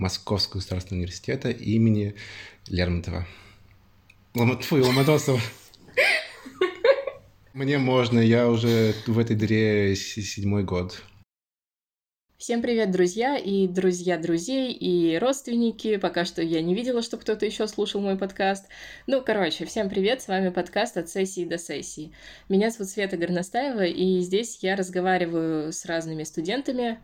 Московского государственного университета имени Лермонтова. Лом... Фу, Ломоносова. Мне можно, я уже в этой дыре седьмой год. Всем привет, друзья и друзья друзей и родственники. Пока что я не видела, что кто-то еще слушал мой подкаст. Ну, короче, всем привет, с вами подкаст от сессии до сессии. Меня зовут Света Горностаева, и здесь я разговариваю с разными студентами,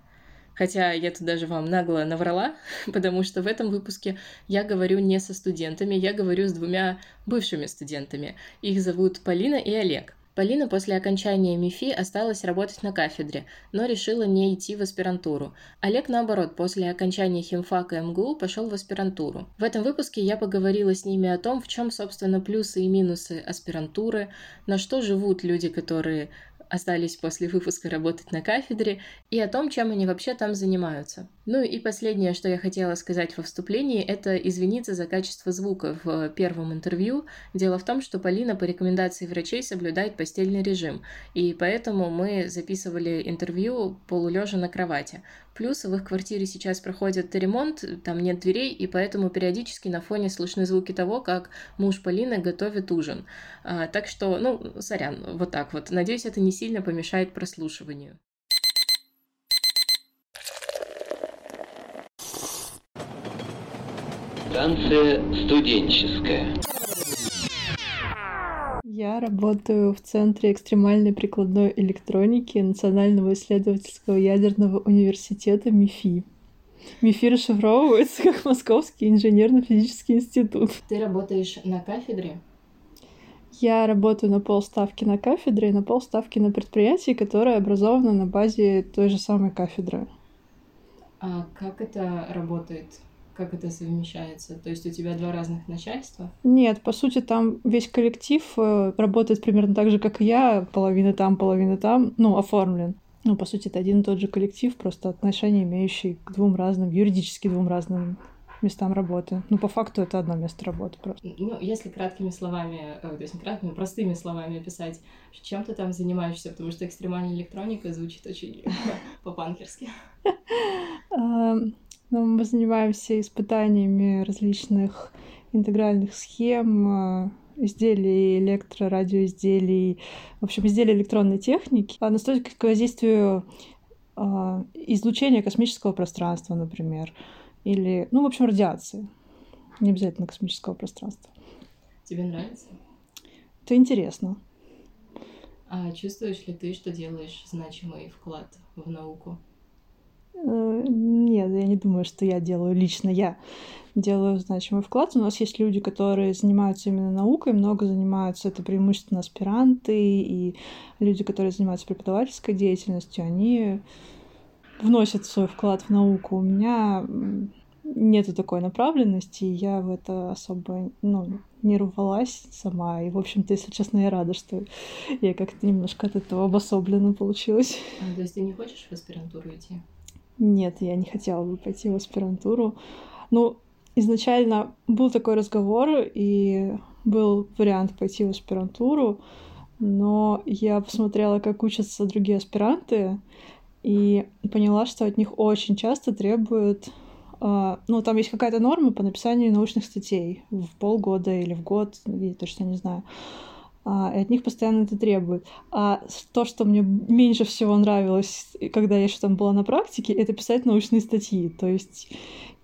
Хотя я тут даже вам нагло наврала, потому что в этом выпуске я говорю не со студентами, я говорю с двумя бывшими студентами. Их зовут Полина и Олег. Полина после окончания МИФИ осталась работать на кафедре, но решила не идти в аспирантуру. Олег, наоборот, после окончания химфака МГУ пошел в аспирантуру. В этом выпуске я поговорила с ними о том, в чем, собственно, плюсы и минусы аспирантуры, на что живут люди, которые остались после выпуска работать на кафедре, и о том, чем они вообще там занимаются. Ну и последнее, что я хотела сказать во вступлении, это извиниться за качество звука в первом интервью. Дело в том, что Полина по рекомендации врачей соблюдает постельный режим, и поэтому мы записывали интервью полулежа на кровати. Плюс в их квартире сейчас проходит ремонт, там нет дверей, и поэтому периодически на фоне слышны звуки того, как муж Полины готовит ужин. А, так что, ну, сорян, вот так вот. Надеюсь, это не сильно помешает прослушиванию. Станция студенческая. Я работаю в Центре экстремальной прикладной электроники Национального исследовательского ядерного университета МИФИ. МИФИ расшифровывается как Московский инженерно-физический институт. Ты работаешь на кафедре? Я работаю на полставки на кафедре и на полставки на предприятии, которое образовано на базе той же самой кафедры. А как это работает? Как это совмещается? То есть у тебя два разных начальства? Нет, по сути, там весь коллектив э, работает примерно так же, как и я. Половина там, половина там. Ну, оформлен. Ну, по сути, это один и тот же коллектив, просто отношения, имеющие к двум разным, юридически двум разным местам работы. Ну, по факту это одно место работы просто. Ну, если краткими словами, э, то есть не краткими, простыми словами описать, чем ты там занимаешься, потому что экстремальная электроника звучит очень по-панкерски. Ну, мы занимаемся испытаниями различных интегральных схем, э, изделий, электрорадиоизделий, в общем, изделий электронной техники, а настолько к воздействию а, излучения космического пространства, например, или, ну, в общем, радиации. Не обязательно космического пространства. Тебе нравится? Это интересно. А чувствуешь ли ты, что делаешь значимый вклад в науку? Э, нет, я не думаю, что я делаю лично я делаю значимый вклад. У нас есть люди, которые занимаются именно наукой, много занимаются, это преимущественно аспиранты и люди, которые занимаются преподавательской деятельностью, они вносят свой вклад в науку. У меня нету такой направленности, и я в это особо ну, не рвалась сама. И, в общем-то, если честно, я рада, что я как-то немножко от этого обособленно получилась. А, то есть ты не хочешь в аспирантуру идти? Нет, я не хотела бы пойти в аспирантуру. Ну, изначально был такой разговор, и был вариант пойти в аспирантуру, но я посмотрела, как учатся другие аспиранты, и поняла, что от них очень часто требуют ну, там есть какая-то норма по написанию научных статей в полгода или в год, я точно не знаю. А, и от них постоянно это требуют. А то, что мне меньше всего нравилось, когда я еще там была на практике, это писать научные статьи. То есть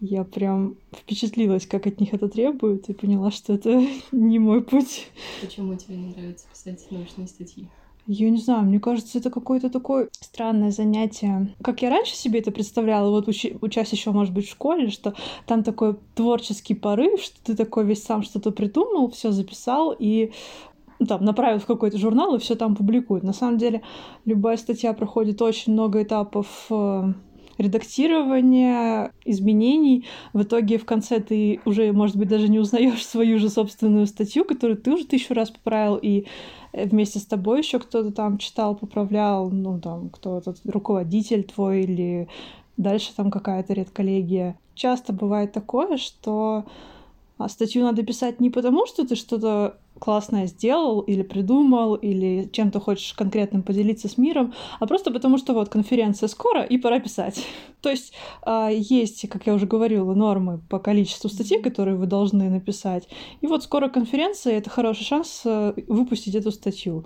я прям впечатлилась, как от них это требуют, и поняла, что это не мой путь. Почему тебе не нравится писать научные статьи? Я не знаю, мне кажется, это какое-то такое странное занятие. Как я раньше себе это представляла, вот учи, учась еще, может быть, в школе, что там такой творческий порыв, что ты такой весь сам что-то придумал, все записал, и ну, там, направил в какой-то журнал и все там публикуют. На самом деле, любая статья проходит очень много этапов э, редактирования, изменений. В итоге в конце ты уже, может быть, даже не узнаешь свою же собственную статью, которую ты уже тысячу раз поправил, и вместе с тобой еще кто-то там читал, поправлял, ну там кто-то руководитель твой или дальше там какая-то редколлегия. Часто бывает такое, что а, статью надо писать не потому, что ты что-то классное сделал или придумал, или чем-то хочешь конкретным поделиться с миром, а просто потому, что вот конференция скоро и пора писать. То есть а, есть, как я уже говорила, нормы по количеству статей, которые вы должны написать. И вот скоро конференция, это хороший шанс э, выпустить эту статью.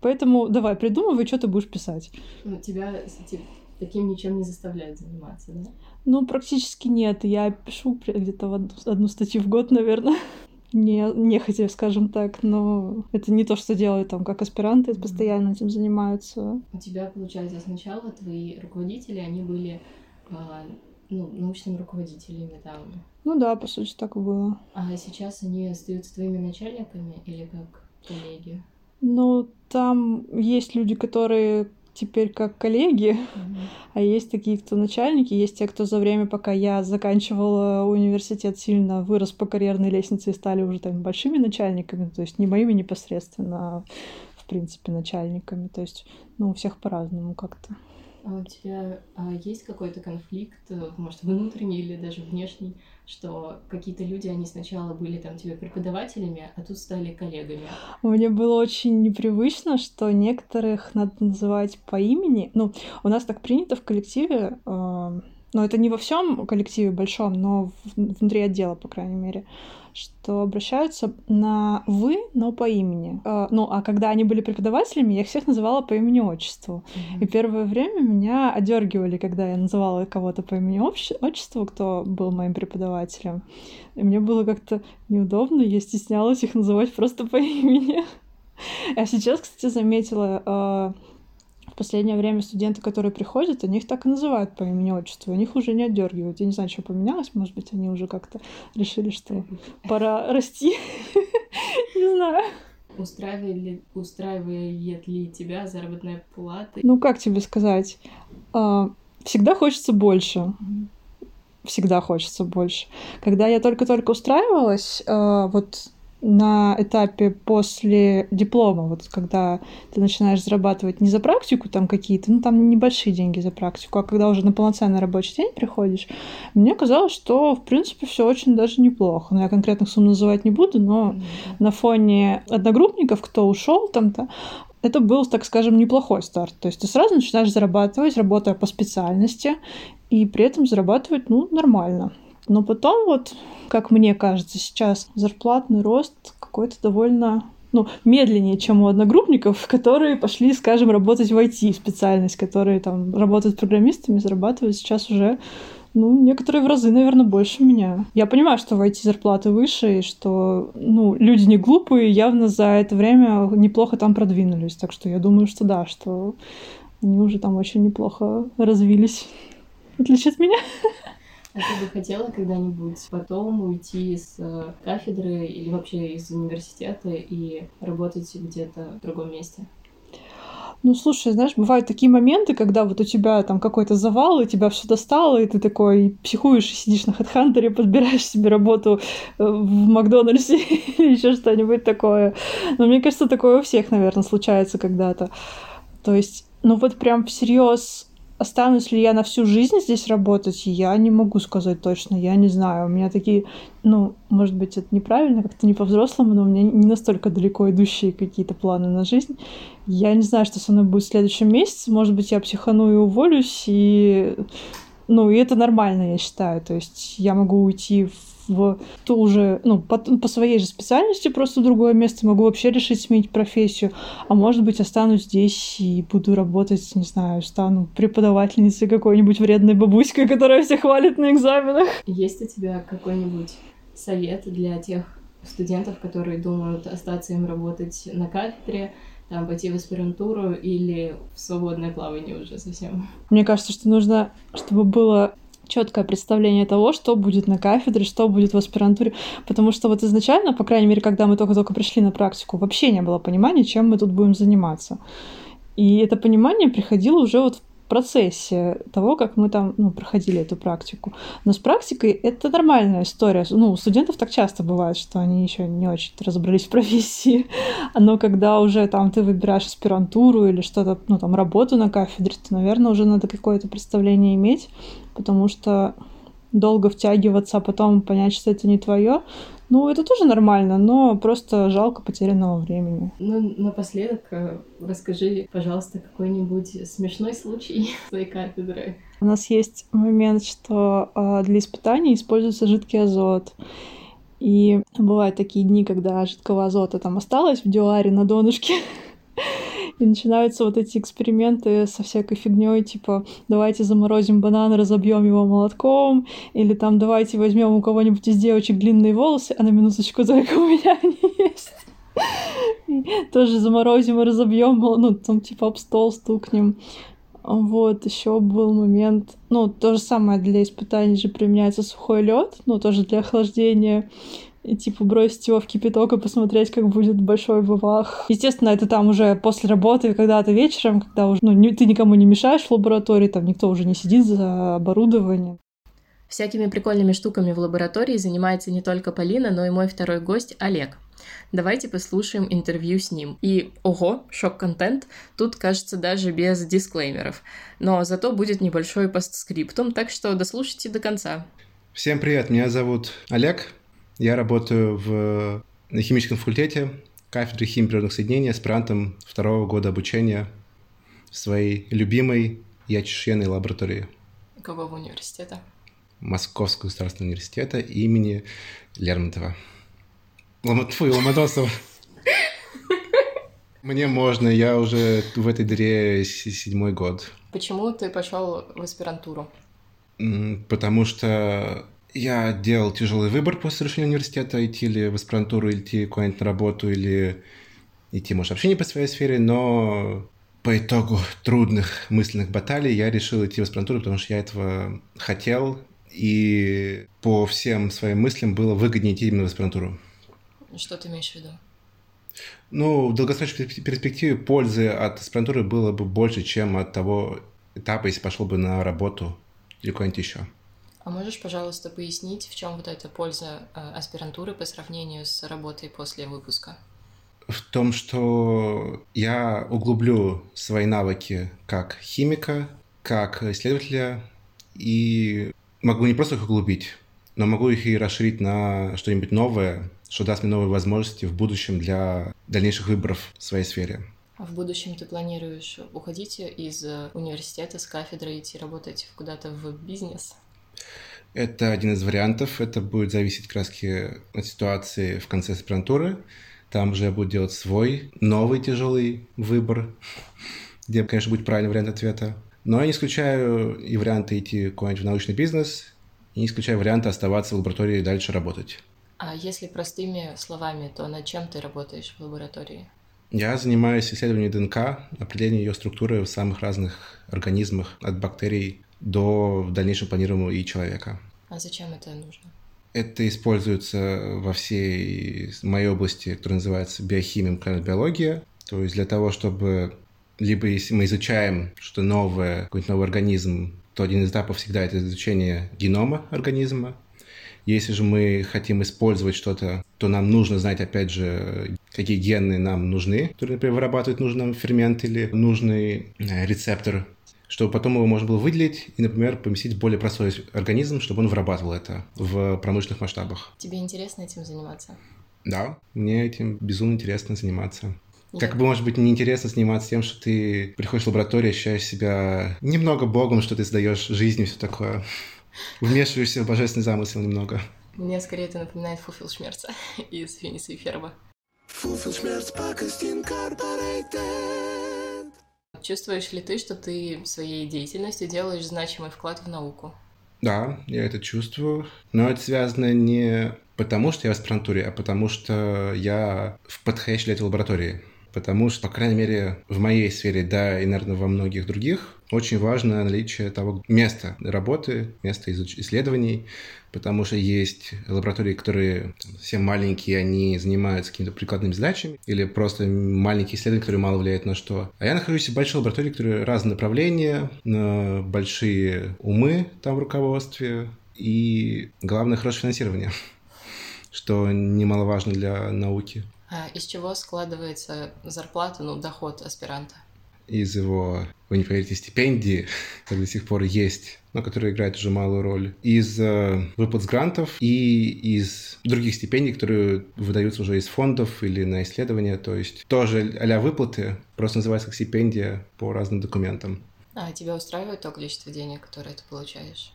Поэтому давай, придумывай, что ты будешь писать. Ну, тебя таким ничем не заставляют заниматься, да? Ну, практически нет. Я пишу где-то одну статью в год, наверное не, нехотя, скажем так, но это не то, что делают там как аспиранты, постоянно этим занимаются. У тебя, получается, сначала твои руководители, они были а, ну, научными руководителями там. Ну да, по сути, так и было. А сейчас они остаются твоими начальниками или как коллеги? Ну, там есть люди, которые теперь как коллеги, mm-hmm. а есть такие, кто начальники, есть те, кто за время, пока я заканчивала университет, сильно вырос по карьерной лестнице и стали уже там большими начальниками, то есть не моими непосредственно, а в принципе начальниками, то есть ну у всех по-разному как-то. А у тебя а, есть какой-то конфликт, может, внутренний или даже внешний, что какие-то люди, они сначала были там тебе преподавателями, а тут стали коллегами? Мне было очень непривычно, что некоторых надо называть по имени. Ну, у нас так принято в коллективе, э, но это не во всем коллективе большом, но внутри отдела, по крайней мере, что обращаются на «вы», но по имени. А, ну, а когда они были преподавателями, я их всех называла по имени-отчеству. Mm-hmm. И первое время меня одергивали, когда я называла кого-то по имени-отчеству, кто был моим преподавателем. И мне было как-то неудобно, я стеснялась их называть просто по имени. А сейчас, кстати, заметила, а, в последнее время студенты, которые приходят, они их так и называют по имени-отчеству, у них уже не отдергивают. Я не знаю, что поменялось, может быть, они уже как-то решили, что пора расти. Не знаю. Устраивает ли, устраивает ли тебя заработная плата? Ну, как тебе сказать? А, всегда хочется больше. Всегда хочется больше. Когда я только-только устраивалась, а, вот на этапе после диплома, вот когда ты начинаешь зарабатывать не за практику там какие-то, ну там небольшие деньги за практику, а когда уже на полноценный рабочий день приходишь, мне казалось, что в принципе все очень даже неплохо. Ну, я конкретных сумм называть не буду, но mm-hmm. на фоне одногруппников, кто ушел там-то, это был, так скажем, неплохой старт. То есть ты сразу начинаешь зарабатывать, работая по специальности, и при этом зарабатывать, ну, нормально. Но потом вот, как мне кажется, сейчас зарплатный рост какой-то довольно ну, медленнее, чем у одногруппников, которые пошли, скажем, работать в IT, специальность, которые там работают программистами, зарабатывают сейчас уже ну, некоторые в разы, наверное, больше меня. Я понимаю, что в IT зарплаты выше, и что, ну, люди не глупые, явно за это время неплохо там продвинулись. Так что я думаю, что да, что они уже там очень неплохо развились. В отличие от меня. А ты бы хотела когда-нибудь потом уйти с э, кафедры или вообще из университета и работать где-то в другом месте? Ну, слушай, знаешь, бывают такие моменты, когда вот у тебя там какой-то завал, и тебя все достало, и ты такой психуешь и сидишь на HeadHunter, подбираешь себе работу э, в Макдональдсе или еще что-нибудь такое. Но мне кажется, такое у всех, наверное, случается когда-то. То есть, ну вот прям всерьез Останусь ли я на всю жизнь здесь работать, я не могу сказать точно, я не знаю. У меня такие, ну, может быть, это неправильно, как-то не по-взрослому, но у меня не настолько далеко идущие какие-то планы на жизнь. Я не знаю, что со мной будет в следующем месяце. Может быть, я психану и уволюсь, и ну, и это нормально, я считаю. То есть я могу уйти в в то уже, ну, по, по своей же специальности просто другое место, могу вообще решить сменить профессию, а может быть останусь здесь и буду работать, не знаю, стану преподавательницей какой-нибудь вредной бабуськой, которая всех хвалит на экзаменах. Есть у тебя какой-нибудь совет для тех студентов, которые думают остаться им работать на кафедре, там, пойти в аспирантуру или в свободное плавание уже совсем? Мне кажется, что нужно, чтобы было четкое представление того, что будет на кафедре, что будет в аспирантуре. Потому что вот изначально, по крайней мере, когда мы только-только пришли на практику, вообще не было понимания, чем мы тут будем заниматься. И это понимание приходило уже вот процессе того, как мы там ну, проходили эту практику. Но с практикой это нормальная история. Ну, у студентов так часто бывает, что они еще не очень разобрались в профессии. Но когда уже там ты выбираешь аспирантуру или что-то, ну, там, работу на кафедре, то, наверное, уже надо какое-то представление иметь, потому что долго втягиваться, а потом понять, что это не твое. Ну, это тоже нормально, но просто жалко потерянного времени. Ну, напоследок э, расскажи, пожалуйста, какой-нибудь смешной случай своей кафедры. У нас есть момент, что э, для испытаний используется жидкий азот. И бывают такие дни, когда жидкого азота там осталось в дюаре на донышке. И начинаются вот эти эксперименты со всякой фигней, типа давайте заморозим банан, разобьем его молотком, или там давайте возьмем у кого-нибудь из девочек длинные волосы, а на минуточку только у меня они есть. Тоже заморозим и разобьем, ну, там типа об стол стукнем. Вот, еще был момент, ну, то же самое для испытаний же применяется сухой лед, ну, тоже для охлаждения и типа бросить его в кипяток и посмотреть, как будет большой бабах. Естественно, это там уже после работы, когда-то вечером, когда уже, ну, не, ты никому не мешаешь в лаборатории, там никто уже не сидит за оборудованием. Всякими прикольными штуками в лаборатории занимается не только Полина, но и мой второй гость Олег. Давайте послушаем интервью с ним. И, ого, шок-контент, тут, кажется, даже без дисклеймеров. Но зато будет небольшой постскриптум, так что дослушайте до конца. Всем привет, меня зовут Олег, я работаю в, на химическом факультете кафедры химии природных соединений аспирантом второго года обучения в своей любимой ячейной лаборатории. Какого университета? Московского государственного университета имени Лермонтова. Фу, Ломоносова. Мне можно, я уже в этой дыре седьмой год. Почему ты пошел в аспирантуру? Потому что я делал тяжелый выбор после решения университета, идти ли в аспирантуру, идти куда-нибудь на работу, или идти, может, вообще не по своей сфере, но по итогу трудных мысленных баталий я решил идти в аспирантуру, потому что я этого хотел, и по всем своим мыслям было выгоднее идти именно в аспирантуру. Что ты имеешь в виду? Ну, в долгосрочной перспективе пользы от аспирантуры было бы больше, чем от того этапа, если пошел бы на работу или куда-нибудь еще. А можешь, пожалуйста, пояснить, в чем вот эта польза э, аспирантуры по сравнению с работой после выпуска? В том, что я углублю свои навыки как химика, как исследователя, и могу не просто их углубить, но могу их и расширить на что-нибудь новое, что даст мне новые возможности в будущем для дальнейших выборов в своей сфере. А в будущем ты планируешь уходить из университета, с кафедры, идти работать куда-то в бизнес? Это один из вариантов. Это будет зависеть как раз от ситуации в конце аспирантуры. Там уже я буду делать свой новый тяжелый выбор, где, конечно, будет правильный вариант ответа. Но я не исключаю и варианты идти куда-нибудь в научный бизнес, и не исключаю варианты оставаться в лаборатории и дальше работать. А если простыми словами, то над чем ты работаешь в лаборатории? Я занимаюсь исследованием ДНК, определением ее структуры в самых разных организмах, от бактерий до в дальнейшем планируемого и человека. А зачем это нужно? Это используется во всей моей области, которая называется биохимия, биология. То есть для того, чтобы либо если мы изучаем что новое, какой-то новый организм, то один из этапов всегда это изучение генома организма. Если же мы хотим использовать что-то, то нам нужно знать, опять же, какие гены нам нужны, которые, например, вырабатывают нужный фермент или нужный э, рецептор чтобы потом его можно было выделить и, например, поместить в более простой организм, чтобы он вырабатывал это в промышленных масштабах. Тебе интересно этим заниматься? Да, мне этим безумно интересно заниматься. Нет. Как бы, может быть, неинтересно заниматься тем, что ты приходишь в лабораторию, ощущаешь себя немного богом, что ты создаешь жизнь и все такое. Вмешиваешься в божественный замысел немного. Мне скорее это напоминает Фуфил Шмерца из Финиса и Ферба. Фуфил Шмерц Пакость Инкорпорейтед Чувствуешь ли ты, что ты своей деятельностью делаешь значимый вклад в науку? Да, я это чувствую. Но это связано не потому, что я в аспирантуре, а потому что я в подходящей для этой лаборатории. Потому что, по крайней мере, в моей сфере, да, и, наверное, во многих других, очень важно наличие того места работы, места исследований, потому что есть лаборатории, которые все маленькие, они занимаются какими-то прикладными задачами, или просто маленькие исследования, которые мало влияют на что. А я нахожусь в большой лаборатории, которые разные направления, большие умы там в руководстве, и главное, хорошее финансирование, что немаловажно для науки. А из чего складывается зарплата, ну, доход аспиранта? из его, вы не поверите, стипендии, которые до сих пор есть, но которые играют уже малую роль, из э, выплат с грантов и из других стипендий, которые выдаются уже из фондов или на исследования, то есть тоже а выплаты, просто называется как стипендия по разным документам. А тебя устраивает то количество денег, которое ты получаешь?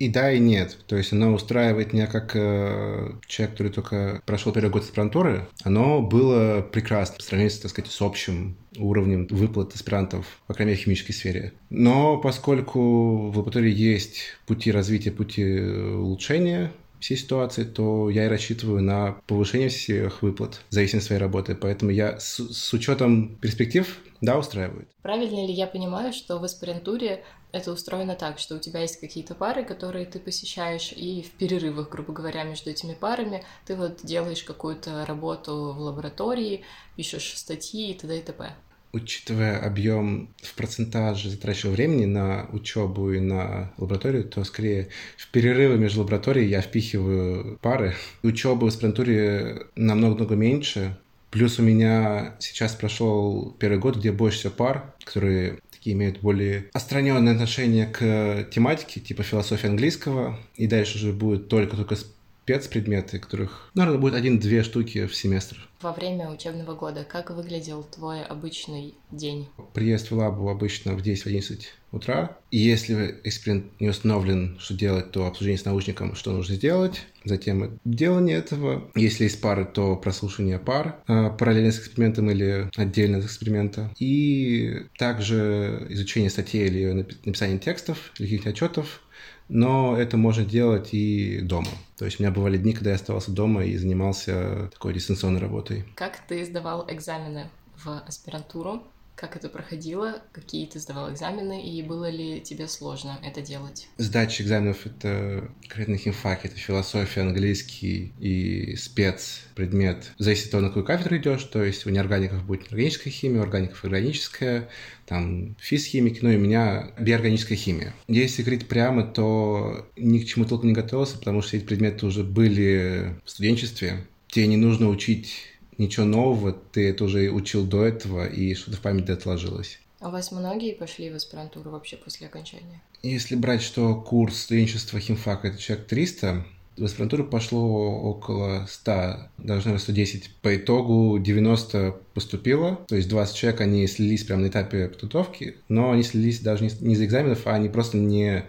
И да, и нет. То есть оно устраивает меня как э, человек, который только прошел первый год аспирантуры. Оно было прекрасно по сравнению, так сказать, с общим уровнем выплат аспирантов, по крайней мере, в химической сфере. Но поскольку в лаборатории есть пути развития, пути улучшения, всей ситуации, то я и рассчитываю на повышение всех выплат в зависимости от своей работы. Поэтому я с, с учетом перспектив, да, устраивает. Правильно ли я понимаю, что в аспирантуре это устроено так, что у тебя есть какие-то пары, которые ты посещаешь, и в перерывах, грубо говоря, между этими парами ты вот делаешь какую-то работу в лаборатории, пишешь статьи и т.д. и т.п учитывая объем в процентаже затраченного времени на учебу и на лабораторию, то скорее в перерывы между лабораторией я впихиваю пары. Учебы в аспирантуре намного-много меньше. Плюс у меня сейчас прошел первый год, где больше всего пар, которые такие имеют более остраненное отношение к тематике, типа философии английского. И дальше уже будет только-только спецпредметы, которых, наверное, будет один-две штуки в семестр. Во время учебного года как выглядел твой обычный день? Приезд в лабу обычно в 10-11 утра. И если эксперимент не установлен, что делать, то обсуждение с научником, что нужно сделать. Затем делание этого. Если есть пары, то прослушивание пар а, параллельно с экспериментом или отдельно от эксперимента. И также изучение статей или написание текстов, или каких-то отчетов но это можно делать и дома. То есть у меня бывали дни, когда я оставался дома и занимался такой дистанционной работой. Как ты сдавал экзамены в аспирантуру? Как это проходило? Какие ты сдавал экзамены? И было ли тебе сложно это делать? Сдача экзаменов — это конкретно химфак, это философия, английский и спецпредмет. Зависит от того, на какую кафедру идешь. То есть у неоргаников будет органическая химия, у органиков органическая, там физхимики, ну и у меня биорганическая химия. Если говорить прямо, то ни к чему толком не готовился, потому что эти предметы уже были в студенчестве. Тебе не нужно учить ничего нового, ты это уже учил до этого, и что-то в памяти отложилось. А у вас многие пошли в аспирантуру вообще после окончания? Если брать, что курс студенчества химфака — это человек 300, в аспирантуру пошло около 100, даже, наверное, 110. По итогу 90 поступило, то есть 20 человек, они слились прямо на этапе подготовки, но они слились даже не, не из экзаменов, а они просто не,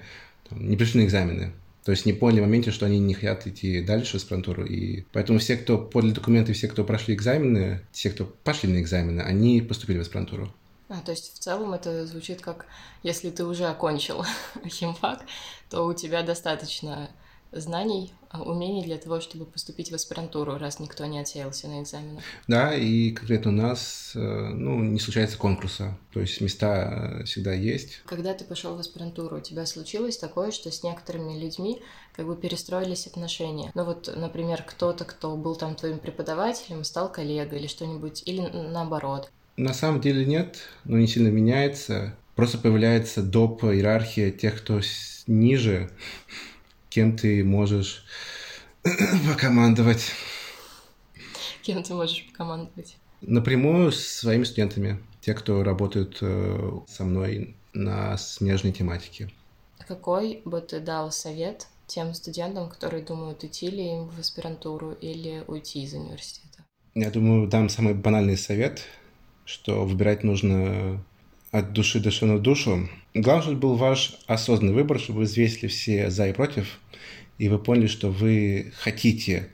там, не пришли на экзамены. То есть не поняли в моменте, что они не хотят идти дальше в аспирантуру. И поэтому все, кто подали документы, все, кто прошли экзамены, все, кто пошли на экзамены, они поступили в аспирантуру. А, то есть в целом это звучит как, если ты уже окончил химфак, то у тебя достаточно знаний, а, умений для того, чтобы поступить в аспирантуру, раз никто не отсеялся на экзаменах. Да, и конкретно у нас э, ну, не случается конкурса, то есть места э, всегда есть. Когда ты пошел в аспирантуру, у тебя случилось такое, что с некоторыми людьми как бы перестроились отношения? Ну вот, например, кто-то, кто был там твоим преподавателем, стал коллегой или что-нибудь, или наоборот? На самом деле нет, но не сильно меняется. Просто появляется доп. иерархия тех, кто ниже, кем ты можешь покомандовать. Кем ты можешь покомандовать? Напрямую с своими студентами, те, кто работают э, со мной на смежной тематике. Какой бы ты дал совет тем студентам, которые думают, идти ли им в аспирантуру или уйти из университета? Я думаю, дам самый банальный совет, что выбирать нужно от души души душу. Главное, чтобы был ваш осознанный выбор, чтобы вы взвесили все за и против, и вы поняли, что вы хотите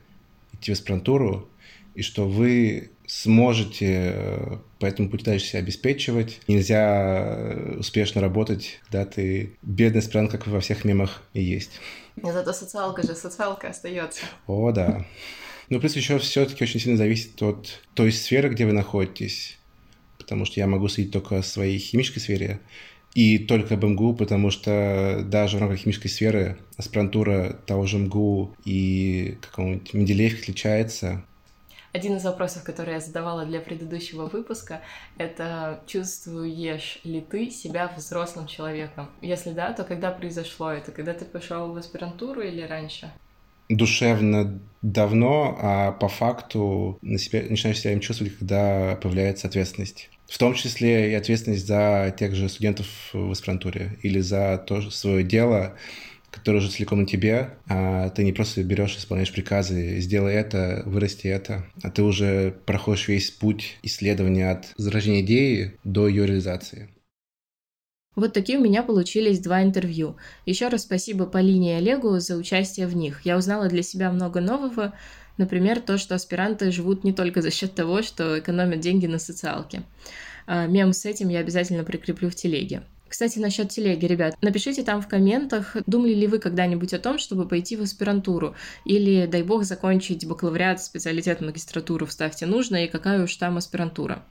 идти в аспирантуру, и что вы сможете э, по этому пути дальше себя обеспечивать. Нельзя э, успешно работать, когда ты бедный аспирант, как во всех мемах и есть. Но зато социалка же, социалка остается. О, да. Ну, плюс еще все-таки очень сильно зависит от той сферы, где вы находитесь потому что я могу судить только о своей химической сфере и только об МГУ, потому что даже в рамках химической сферы аспирантура того же МГУ и какого-нибудь Менделеев отличается. Один из вопросов, который я задавала для предыдущего выпуска, это чувствуешь ли ты себя взрослым человеком? Если да, то когда произошло это? Когда ты пошел в аспирантуру или раньше? душевно давно, а по факту на себя, начинаешь себя им чувствовать, когда появляется ответственность. В том числе и ответственность за тех же студентов в аспирантуре или за то свое дело, которое уже целиком на тебе, а ты не просто берешь, исполняешь приказы, сделай это, вырасти это, а ты уже проходишь весь путь исследования от зарождения идеи до ее реализации. Вот такие у меня получились два интервью. Еще раз спасибо Полине и Олегу за участие в них. Я узнала для себя много нового, например, то, что аспиранты живут не только за счет того, что экономят деньги на социалке. А, мем с этим я обязательно прикреплю в телеге. Кстати, насчет телеги, ребят, напишите там в комментах, думали ли вы когда-нибудь о том, чтобы пойти в аспирантуру, или, дай бог, закончить бакалавриат, специалитет, магистратуру, вставьте нужно, и какая уж там аспирантура.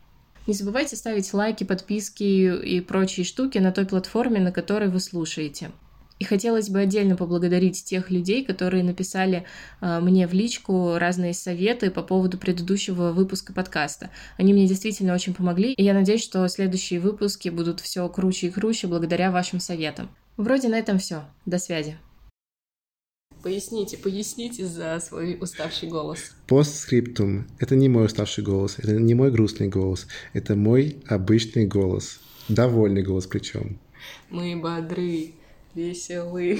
Не забывайте ставить лайки, подписки и прочие штуки на той платформе, на которой вы слушаете. И хотелось бы отдельно поблагодарить тех людей, которые написали э, мне в личку разные советы по поводу предыдущего выпуска подкаста. Они мне действительно очень помогли, и я надеюсь, что следующие выпуски будут все круче и круче благодаря вашим советам. Вроде на этом все. До связи. Поясните, поясните за свой уставший голос. Постскриптум. Это не мой уставший голос, это не мой грустный голос, это мой обычный голос. Довольный голос причем. Мы бодры, веселы.